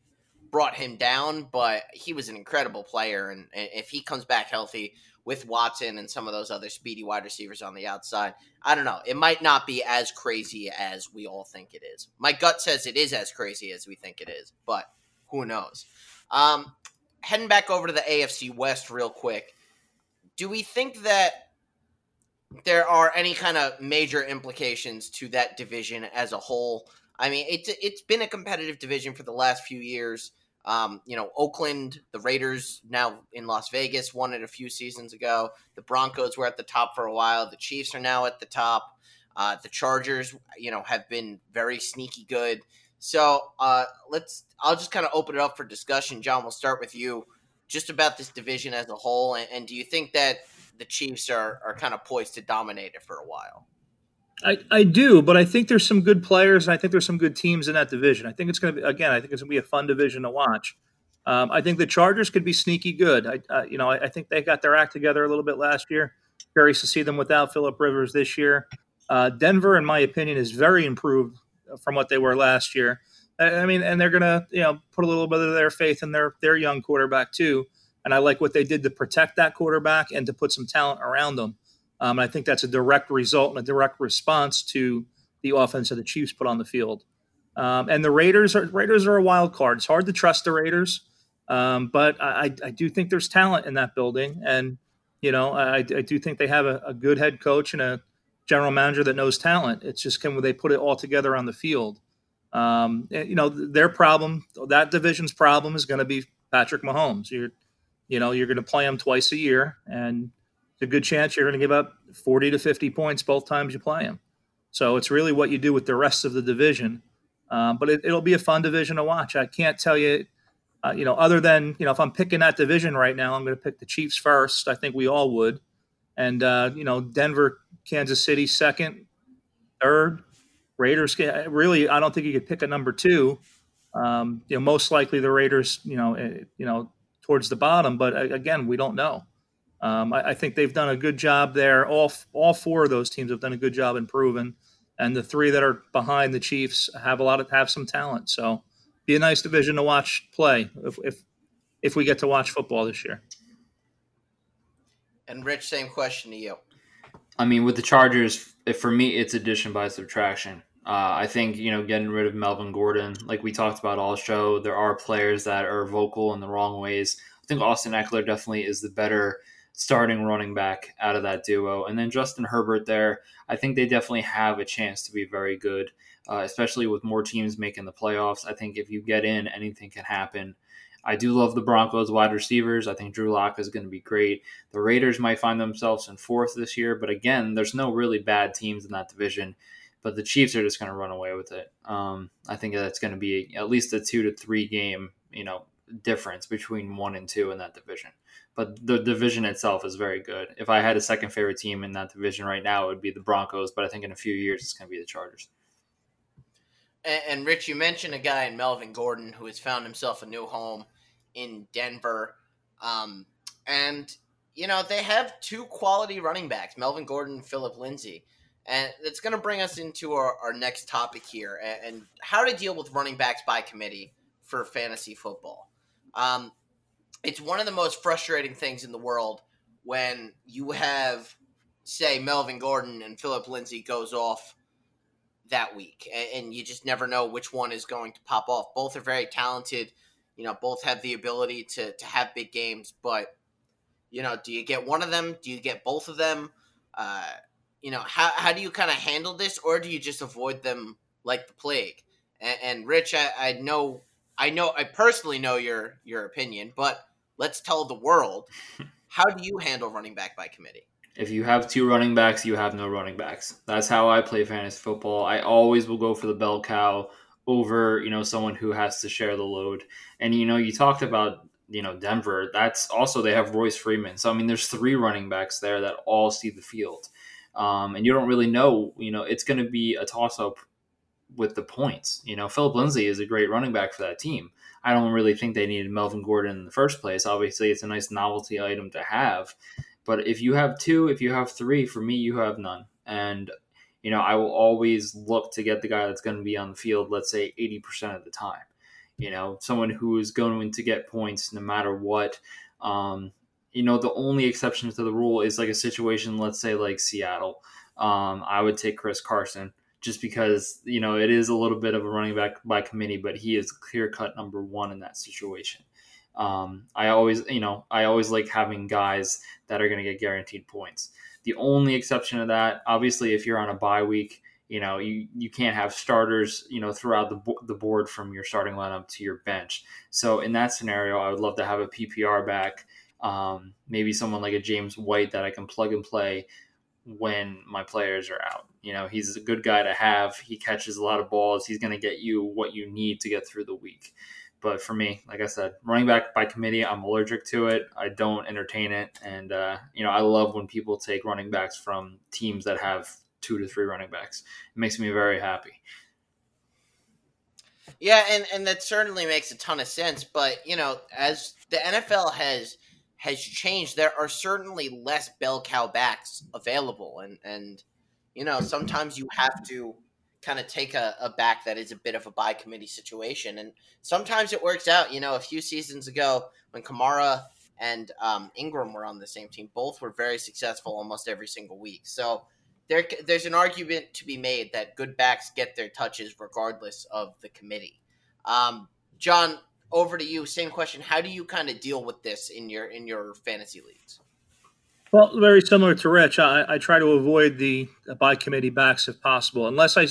brought him down, but he was an incredible player, and, and if he comes back healthy with Watson and some of those other speedy wide receivers on the outside, I don't know. It might not be as crazy as we all think it is. My gut says it is as crazy as we think it is, but who knows? Um, heading back over to the AFC West real quick. Do we think that there are any kind of major implications to that division as a whole? I mean, it's it's been a competitive division for the last few years. Um, you know, Oakland, the Raiders now in Las Vegas won it a few seasons ago. The Broncos were at the top for a while. The Chiefs are now at the top. Uh, the Chargers, you know, have been very sneaky good. So uh, let's. I'll just kind of open it up for discussion. John, we'll start with you, just about this division as a whole, and, and do you think that the Chiefs are are kind of poised to dominate it for a while? I, I do, but I think there's some good players, and I think there's some good teams in that division. I think it's going to be again. I think it's going to be a fun division to watch. Um, I think the Chargers could be sneaky good. I, uh, you know, I, I, think they got their act together a little bit last year. Curious to see them without Philip Rivers this year. Uh, Denver, in my opinion, is very improved from what they were last year. I mean, and they're gonna you know put a little bit of their faith in their their young quarterback too. And I like what they did to protect that quarterback and to put some talent around them. Um, I think that's a direct result and a direct response to the offense that the Chiefs put on the field. Um, and the Raiders are Raiders are a wild card. It's hard to trust the Raiders, um, but I, I, do think there's talent in that building, and you know I, I do think they have a, a, good head coach and a general manager that knows talent. It's just can they put it all together on the field. Um, you know, their problem, that division's problem is going to be Patrick Mahomes. You're, you know, you're going to play him twice a year, and it's a good chance you're going to give up 40 to 50 points both times you play him. So it's really what you do with the rest of the division. Um, but it, will be a fun division to watch. I can't tell you, uh, you know, other than you know, if I'm picking that division right now, I'm going to pick the Chiefs first. I think we all would, and uh, you know, Denver, Kansas City second, third, Raiders. Really, I don't think you could pick a number two. Um, you know, most likely the Raiders. You know, eh, you know, towards the bottom. But again, we don't know. Um, I, I, think they've done a good job there. All all four of those teams have done a good job improving, and the three that are behind the Chiefs have a lot of have some talent. So, be a nice division to watch play if if, if we get to watch football this year. And Rich, same question to you. I mean, with the Chargers, for me, it's addition by subtraction. Uh, I think you know getting rid of Melvin Gordon, like we talked about all show, there are players that are vocal in the wrong ways. I think Austin Ekeler definitely is the better starting running back out of that duo, and then Justin Herbert there. I think they definitely have a chance to be very good, uh, especially with more teams making the playoffs. I think if you get in, anything can happen. I do love the Broncos wide receivers. I think Drew Lock is going to be great. The Raiders might find themselves in fourth this year, but again, there's no really bad teams in that division but the Chiefs are just going to run away with it. Um, I think that's going to be at least a two to three game, you know, difference between one and two in that division. But the division itself is very good. If I had a second favorite team in that division right now, it would be the Broncos. But I think in a few years, it's going to be the Chargers. And, and Rich, you mentioned a guy in Melvin Gordon who has found himself a new home in Denver. Um, and, you know, they have two quality running backs, Melvin Gordon and Philip Lindsay. And it's going to bring us into our, our next topic here and, and, how to deal with running backs by committee for fantasy football. Um, it's one of the most frustrating things in the world when you have, say, Melvin Gordon and Philip Lindsay goes off that week, and, and you just never know which one is going to pop off. Both are very talented. You know, both have the ability to to have big games, but you know, do you get one of them? Do you get both of them? Uh, you know, how how do you kind of handle this, or do you just avoid them like the plague? And, and Rich, I, I know, I know, I personally know your your opinion, but let's tell the world how do you handle running back by committee? If you have two running backs, you have no running backs. That's how I play fantasy football. I always will go for the bell cow over, you know, someone who has to share the load. And you know, you talked about, you know, Denver. That's also they have Royce Freeman. So I mean, there's three running backs there that all see the field. Um, and you don't really know, you know, it's going to be a toss up with the points. You know, Philip Lindsay is a great running back for that team. I don't really think they needed Melvin Gordon in the first place. Obviously, it's a nice novelty item to have, but if you have two, if you have three, for me, you have none. And, you know, I will always look to get the guy that's going to be on the field, let's say 80% of the time. You know, someone who is going to get points no matter what. Um, you know, the only exception to the rule is like a situation, let's say like Seattle. Um, I would take Chris Carson just because, you know, it is a little bit of a running back by committee, but he is clear cut number one in that situation. Um, I always, you know, I always like having guys that are going to get guaranteed points. The only exception to that, obviously, if you're on a bye week, you know, you, you can't have starters, you know, throughout the, the board from your starting lineup to your bench. So in that scenario, I would love to have a PPR back, um, maybe someone like a James White that I can plug and play when my players are out. You know, he's a good guy to have. He catches a lot of balls. He's going to get you what you need to get through the week. But for me, like I said, running back by committee, I'm allergic to it. I don't entertain it, and uh, you know I love when people take running backs from teams that have two to three running backs. It makes me very happy. Yeah, and and that certainly makes a ton of sense. But you know, as the NFL has has changed, there are certainly less bell cow backs available, and and you know sometimes you have to kind of take a, a back that is a bit of a by committee situation. And sometimes it works out. You know, a few seasons ago when Kamara and um, Ingram were on the same team, both were very successful almost every single week. So there, there's an argument to be made that good backs get their touches regardless of the committee. Um, John, over to you. Same question. How do you kind of deal with this in your in your fantasy leagues? Well, very similar to Rich. I, I try to avoid the, by committee backs if possible, unless I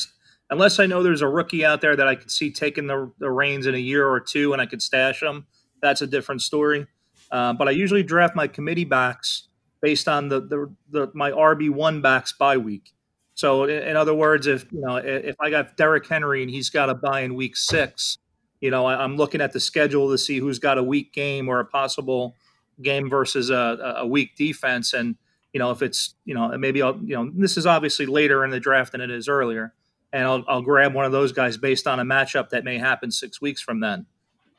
unless I know there's a rookie out there that I could see taking the, the reins in a year or two and I could stash them. That's a different story. Uh, but I usually draft my committee backs based on the, the, the my RB one backs by week. So in, other words, if you know if I got Derrick Henry and he's got a bye in week six, you know I, am looking at the schedule to see who's got a weak game or a possible game versus a, a weak defense, and you know if it's you know maybe I'll you know this is obviously later in the draft than it is earlier and I'll, I'll grab one of those guys based on a matchup that may happen six weeks from then.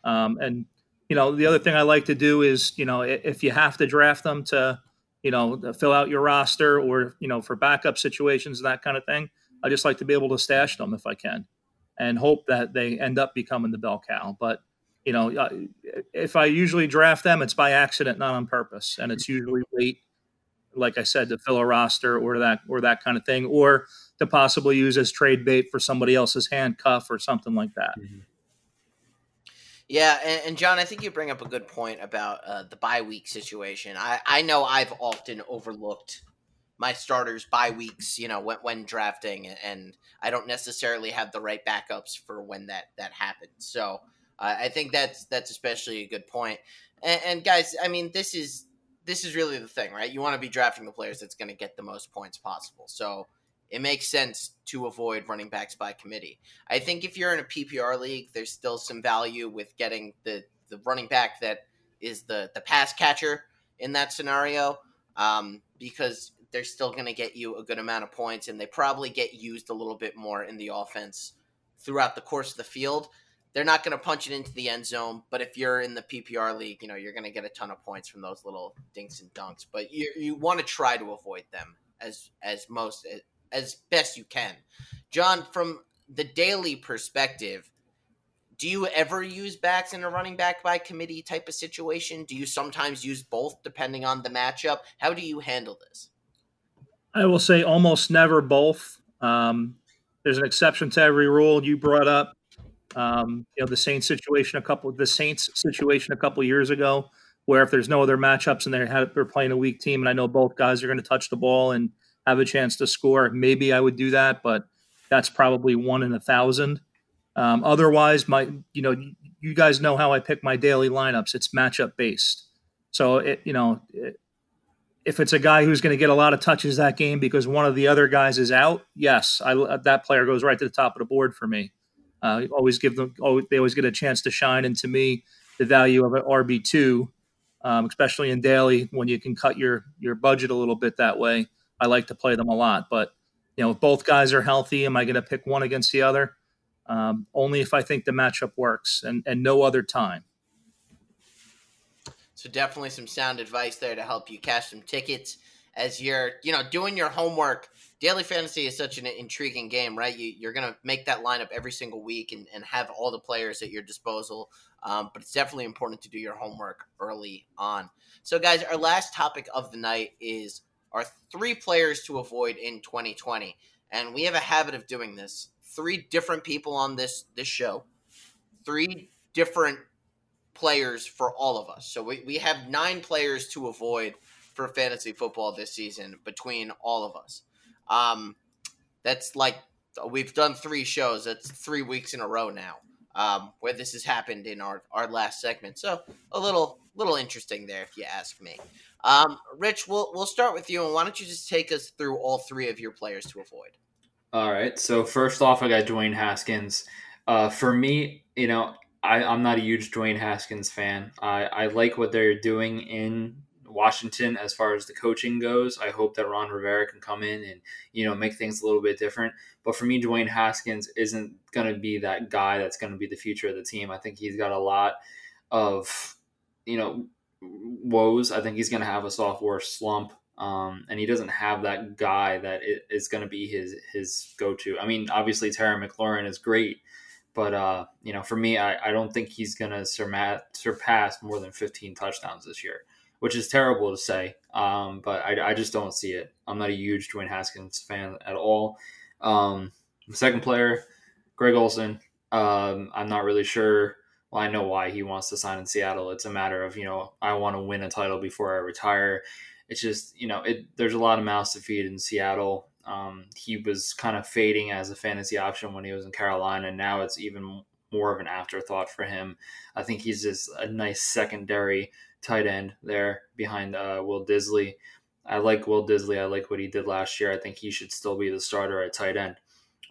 Um, and you know, the other thing I like to do is, you know, if you have to draft them to, you know, fill out your roster or you know for backup situations and that kind of thing, I just like to be able to stash them if I can, and hope that they end up becoming the bell cow. But you know, uh, if I usually draft them, it's by accident, not on purpose, and it's usually late, like I said, to fill a roster or that or that kind of thing, or to possibly use as trade bait for somebody else's handcuff or something like that. Mm-hmm. Yeah, and, and, John, I think you bring up a good point about uh, the bye week situation. I, I know I've often overlooked my starters bye weeks, you know, when, when drafting, and I don't necessarily have the right backups for when that that happens. So uh, I think that's that's especially a good point. And, and guys, I mean, this is this is really the thing, right? You want to be drafting the players that's going to get the most points possible. So it makes sense to avoid running backs by committee. I think if you're in a PPR league, there's still some value with getting the the running back that is the the pass catcher in that scenario um, because they're still going to get you a good amount of points and they probably get used a little bit more in the offense throughout the course of the field. They're not going to punch it into the end zone, but if you're in the PPR league, you know you're going to get a ton of points from those little dinks and dunks. But you you want to try to avoid them as as most as best you can. John, from the daily perspective, do you ever use backs in a running back by committee type of situation? Do you sometimes use both depending on the matchup? How do you handle this? I will say almost never both. Um, there's an exception to every rule you brought up. Um, you know the Saints situation a couple the Saints situation a couple years ago, where if there's no other matchups and they had they're playing a weak team, and I know both guys are going to touch the ball and have a chance to score, maybe I would do that, but that's probably one in a thousand. Um, otherwise, my you know you guys know how I pick my daily lineups. It's matchup based. So it you know it, if it's a guy who's going to get a lot of touches that game because one of the other guys is out, yes, I, that player goes right to the top of the board for me. Uh, always give them always, they always get a chance to shine, and to me, the value of an RB two, um, especially in daily when you can cut your your budget a little bit that way. I like to play them a lot, but you know, if both guys are healthy, am I going to pick one against the other? um, only if I think the matchup works and, and no other time. So definitely some sound advice there to help you cash some tickets as you're, you know, doing your homework. Daily fantasy is such an intriguing game, right? You, are going to make that lineup every single week and, and have all the players at your disposal. Um, but it's definitely important to do your homework early on. So, guys, our last topic of the night is our three players to avoid in 2020. And we have a habit of doing this three different people on this this show, three different players for all of us. So we, we have nine players to avoid for fantasy football this season between all of us. Um, that's like we've done three shows. That's three weeks in a row now um, where this has happened in our, our last segment. So a little little interesting there, if you ask me. Um, Rich, we'll we'll start with you, and why don't you just take us through all three of your players to avoid? All right. So first off, I got Dwayne Haskins. Uh, for me, you know, I, am not a huge Dwayne Haskins fan. I, I like what they're doing in Washington as far as the coaching goes. I hope that Ron Rivera can come in and you know make things a little bit different. But for me, Dwayne Haskins isn't going to be that guy that's going to be the future of the team. I think he's got a lot of you know woes. I think he's going to have a sophomore slump. Um, and he doesn't have that guy that is going to be his his go to. I mean, obviously Terry McLaurin is great, but uh, you know, for me, I, I don't think he's going to surpass more than 15 touchdowns this year, which is terrible to say. Um, but I, I just don't see it. I'm not a huge Dwayne Haskins fan at all. Um, second player, Greg Olsen. Um, I'm not really sure. Well, I know why he wants to sign in Seattle. It's a matter of you know I want to win a title before I retire it's just you know it. There's a lot of mouths to feed in Seattle. Um, he was kind of fading as a fantasy option when he was in Carolina. and Now it's even more of an afterthought for him. I think he's just a nice secondary tight end there behind uh, Will Dissly. I like Will Dissly. I like what he did last year. I think he should still be the starter at tight end.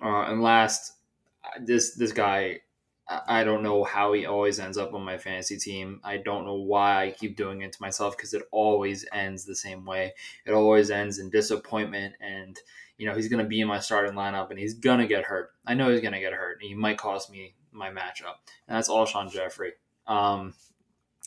Uh, and last, this this guy I don't know how he always ends up on my fantasy team. I don't know why I keep doing it to myself because it always ends the same way. It always ends in disappointment. And, you know, he's going to be in my starting lineup and he's going to get hurt. I know he's going to get hurt. And he might cost me my matchup. And that's Alshon Jeffery. Um,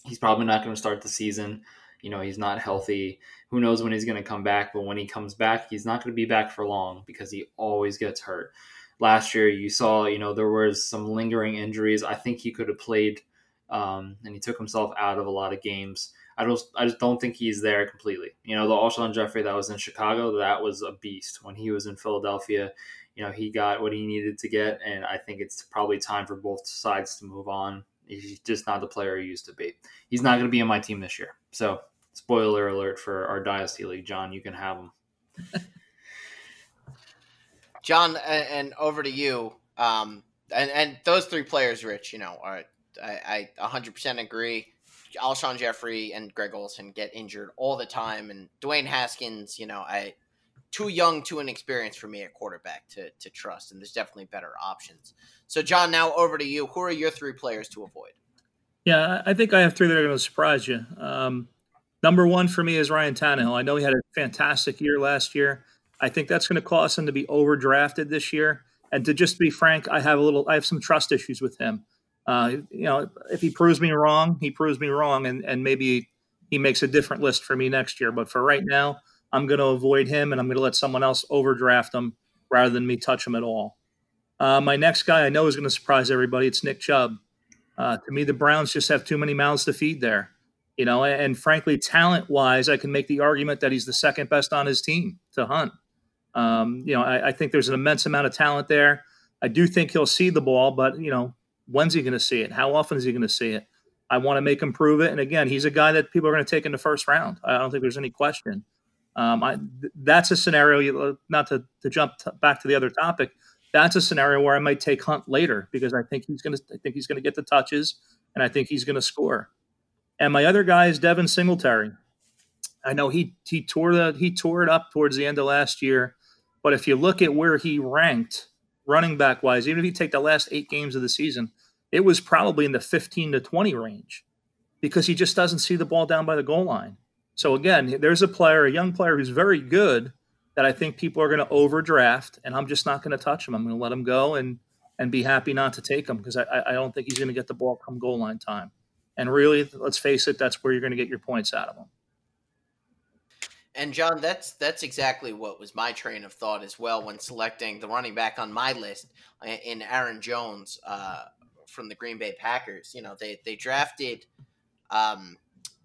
he's probably not going to start the season. You know, he's not healthy. Who knows when he's going to come back? But when he comes back, he's not going to be back for long because he always gets hurt last year you saw you know there was some lingering injuries. I think he could have played um, and he took himself out of a lot of games. I don't i just don't think he's there completely. You know the Alshon Jeffery that was in chicago that was a beast. When he was in philadelphia you know he got what he needed to get and i think it's probably time for both sides to move on. He's just not the player he used to be. He's not going to be on my team this year. So spoiler alert for our dynasty league john you can have him John, and, over to you. Um, and, and those three players, Rich, you know, are I, I 100% agree. Alshon Jeffery and Greg Olsen get injured all the time, and Dwayne Haskins, you know, I too young, too inexperienced for me at quarterback to to trust, and there's definitely better options. So, John, now over to you. Who are your three players to avoid? Yeah, I think I have three that are going to surprise you. Um, number one for me is Ryan Tannehill. I know he had a fantastic year last year. I think that's going to cause him to be overdrafted this year. And to just be frank, I have a little, I have some trust issues with him. Uh, you know, if he proves me wrong, he proves me wrong, and and maybe he makes a different list for me next year. But for right now, I'm going to avoid him, and I'm going to let someone else overdraft him rather than me touch him at all. Uh, my next guy I know is going to surprise everybody. It's Nick Chubb. Uh, to me, the Browns just have too many mouths to feed there. You know, and, and frankly, talent wise, I can make the argument that he's the second best on his team to Hunt. Um, you know, I, I, think there's an immense amount of talent there. I do think he'll see the ball, but you know, when's he going to see it? How often is he going to see it? I want to make him prove it. And again, he's a guy that people are going to take in the first round. I don't think there's any question. Um, I, that's a scenario. Not to, to jump t- back to the other topic. That's a scenario where I might take Hunt later because I think he's going to. I think he's going to get the touches, and I think he's going to score. And my other guy is Devin Singletary. I know he he tore the he tore it up towards the end of last year, but if you look at where he ranked running back wise, even if you take the last eight games of the season, it was probably in the 15 to 20 range because he just doesn't see the ball down by the goal line. So again, there's a player, a young player who's very good that I think people are going to overdraft, and I'm just not going to touch him. I'm going to let him go and and be happy not to take him because I, I don't think he's going to get the ball come goal line time. And really, let's face it, that's where you're going to get your points out of him. And John, that's that's exactly what was my train of thought as well when selecting the running back on my list uh, in Aaron Jones uh, from the Green Bay Packers. You know, they they drafted um,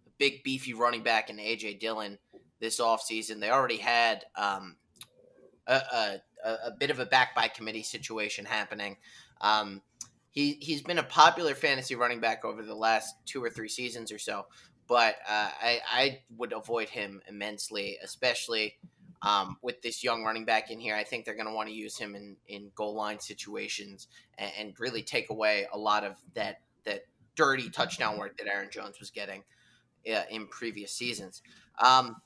a big beefy running back in AJ Dillon this offseason. They already had um, a, a, a, bit of a back by committee situation happening. Um, he he's been a popular fantasy running back over the last two or three seasons or so but uh, I, I would avoid him immensely, especially um, with this young running back in here. I think they're going to want to use him in, in goal line situations and, and, really take away a lot of that that dirty touchdown work that Aaron Jones was getting uh, in previous seasons. Um,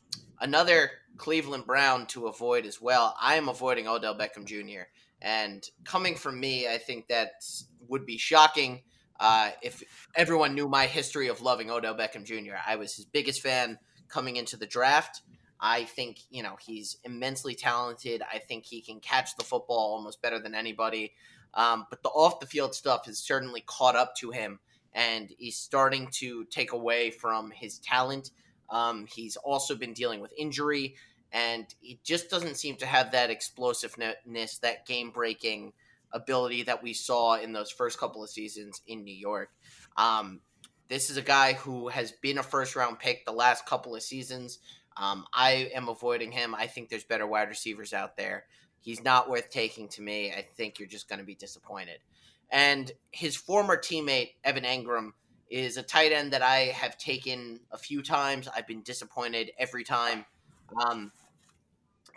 another Cleveland Brown to avoid as well. I am avoiding Odell Beckham Jr. And coming from me, I think that would be shocking uh, if everyone knew my history of loving Odell Beckham Jr., I was his biggest fan coming into the draft. I think, you know, he's immensely talented. I think he can catch the football almost better than anybody. Um, but the off the field stuff has certainly caught up to him, and he's starting to take away from his talent. Um, he's also been dealing with injury, and he just doesn't seem to have that explosiveness, that game breaking ability that we saw in those first couple of seasons in New York. Um, this is a guy who has been a first round pick the last couple of seasons. Um, I am avoiding him. I think there's better wide receivers out there. He's not worth taking to me. I think you're just going to be disappointed. And his former teammate, Evan Engram, is a tight end that I have taken a few times. I've been disappointed every time. Um,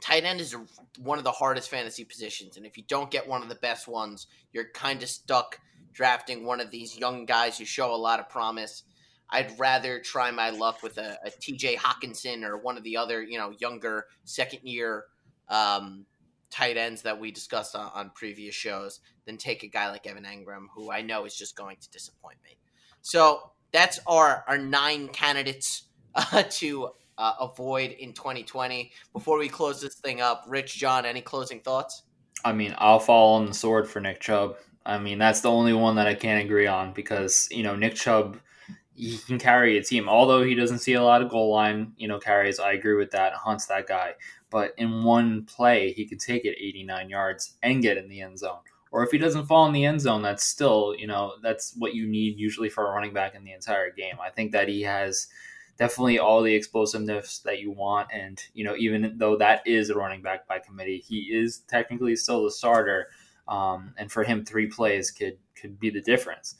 tight end is one of the hardest fantasy positions, and if you don't get one of the best ones, you're kind of stuck drafting one of these young guys who show a lot of promise. I'd rather try my luck with a, a TJ Hockenson or one of the other, you know, younger second year um, tight ends that we discussed on, on, previous shows than take a guy like Evan Engram, who I know is just going to disappoint me. So that's our our nine candidates uh, to uh, avoid in 2020. Before we close this thing up, Rich, John, any closing thoughts? I mean, I'll fall on the sword for Nick Chubb. I mean, that's the only one that I can't agree on because, you know, Nick Chubb, he can carry a team. Although he doesn't see a lot of goal line, you know, carries, I agree with that. Hunt's that guy. But in one play, he could take it 89 yards and get in the end zone. Or if he doesn't fall in the end zone, that's still, you know, that's what you need usually for a running back in the entire game. I think that he has – definitely all the explosiveness that you want. And, you know, even though that is a running back by committee, he is technically still the starter. Um, and for him, three plays could, could be the difference.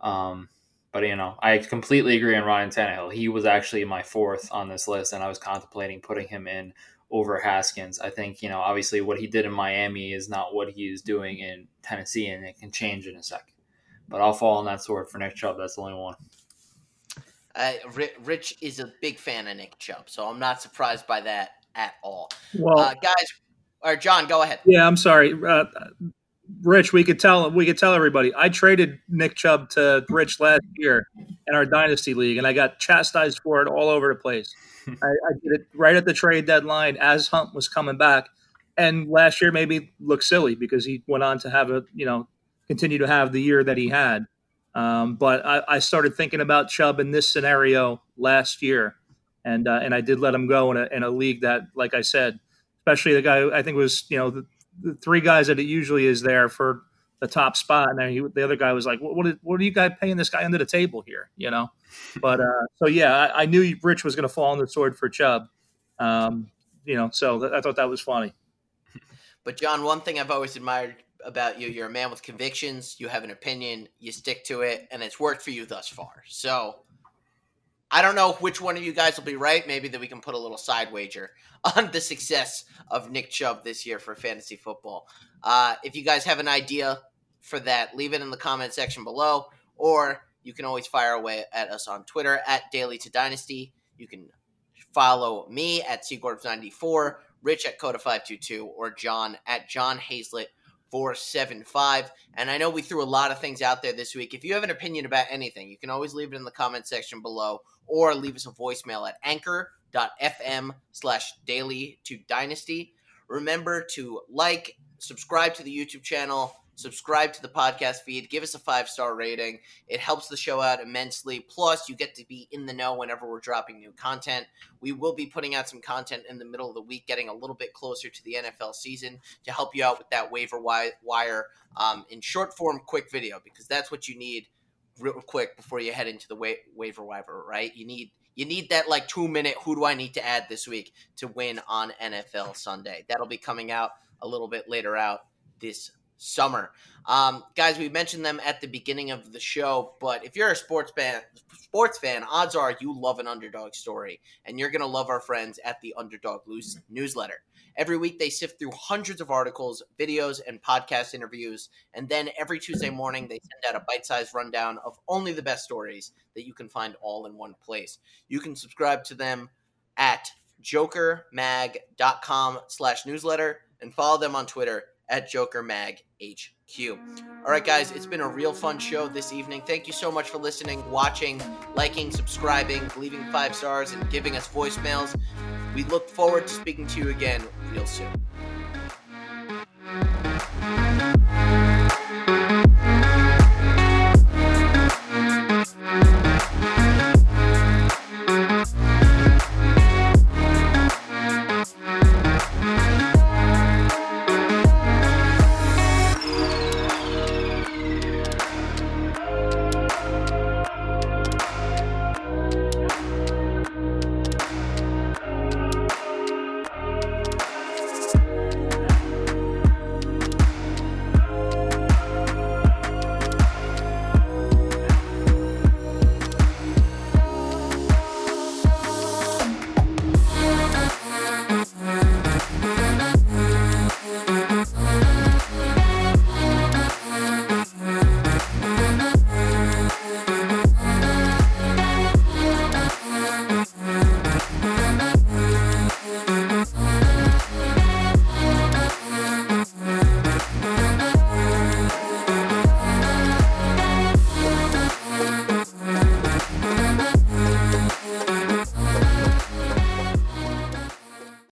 Um, but, you know, I completely agree on Ryan Tannehill. He was actually my fourth on this list, and I was contemplating putting him in over Haskins. I think, you know, obviously what he did in Miami is not what he is doing in Tennessee, and it can change in a second. But I'll fall on that sword for Nick Chubb. That's the only one. Uh, Rich is a big fan of Nick Chubb, so I'm not surprised by that at all. Well, uh, guys, or John, go ahead. Yeah, I'm sorry, uh, Rich. We could tell we could tell everybody. I traded Nick Chubb to Rich last year, in our dynasty league, and I got chastised for it all over the place. I, I, did it right at the trade deadline as Hunt was coming back, and last year maybe looked silly because he went on to have a you know continue to have the year that he had. Um, but I, I, started thinking about Chubb in this scenario last year, and uh, and I did let him go in a, in a league that, like I said, especially the guy I think was you know the, the three guys that it usually is there for the top spot, and then he, the other guy was like, "What what, what are you guys paying this guy under the table here?" You know, but uh, so yeah, I, I, knew Rich was going to fall on the sword for Chubb, um, you know, so th- I thought that was funny. But John, one thing I've always admired about you, you're a man with convictions. You have an opinion, you stick to it, and it's worked for you thus far. So I don't know which one of you guys will be right. Maybe that we can put a little side wager on the success of Nick Chubb this year for fantasy football. Uh, if you guys have an idea for that, leave it in the comment section below, or you can always fire away at us on Twitter at Daily to Dynasty. You can follow me at Seagorb94, Rich at Coda522, or John at John Hazlett 475. And I know we threw a lot of things out there this week. If you have an opinion about anything, you can always leave it in the comment section below or leave us a voicemail at anchor.fm slash daily to dynasty. Remember to like, subscribe to the YouTube channel, subscribe to the podcast feed, give us a five star rating. It helps the show out immensely. Plus, you get to be in the know whenever we're dropping new content. We will be putting out some content in the middle of the week, getting a little bit closer to the NFL season to help you out with that waiver wire um, in short form, quick video, because that's what you need real quick before you head into the wa- waiver wire, right? You need you need that like two minute who do I need to add this week to win on NFL Sunday. That'll be coming out a little bit later out this summer. Um, guys, we mentioned them at the beginning of the show, but if you're a sports fan, sports fan, odds are you love an underdog story, and you're gonna love our friends at the Underdog Loose newsletter. Every week, they sift through hundreds of articles, videos, and podcast interviews, and then every Tuesday morning, they send out a bite-sized rundown of only the best stories that you can find all in one place. You can subscribe to them at jokermag.com slash newsletter and follow them on Twitter at Joker Mag HQ. All right, guys, it's been a real fun show this evening. Thank you so much for listening, watching, liking, subscribing, leaving five stars, and giving us voicemails. We look forward to speaking to you again real soon.